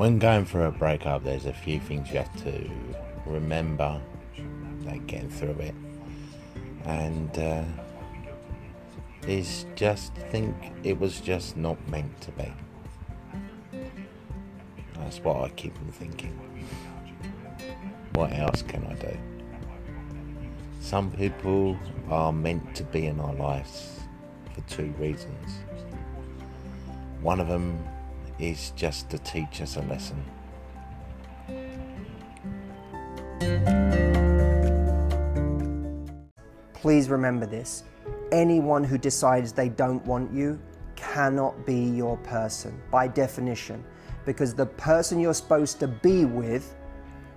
When going through a breakup, there's a few things you have to remember, like getting through it, and uh, is just think it was just not meant to be. That's what I keep on thinking. What else can I do? Some people are meant to be in our lives for two reasons. One of them is just to teach us a lesson. Please remember this. Anyone who decides they don't want you cannot be your person by definition, because the person you're supposed to be with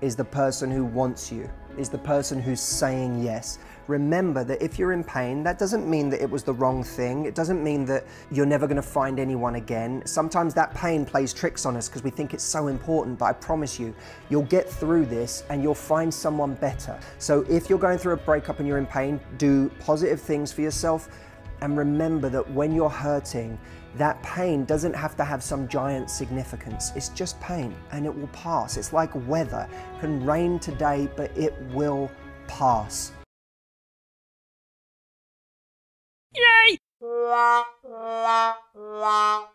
is the person who wants you, is the person who's saying yes. Remember that if you're in pain, that doesn't mean that it was the wrong thing. It doesn't mean that you're never going to find anyone again. Sometimes that pain plays tricks on us because we think it's so important, but I promise you, you'll get through this and you'll find someone better. So if you're going through a breakup and you're in pain, do positive things for yourself and remember that when you're hurting, that pain doesn't have to have some giant significance. It's just pain and it will pass. It's like weather. It can rain today, but it will pass. 啦。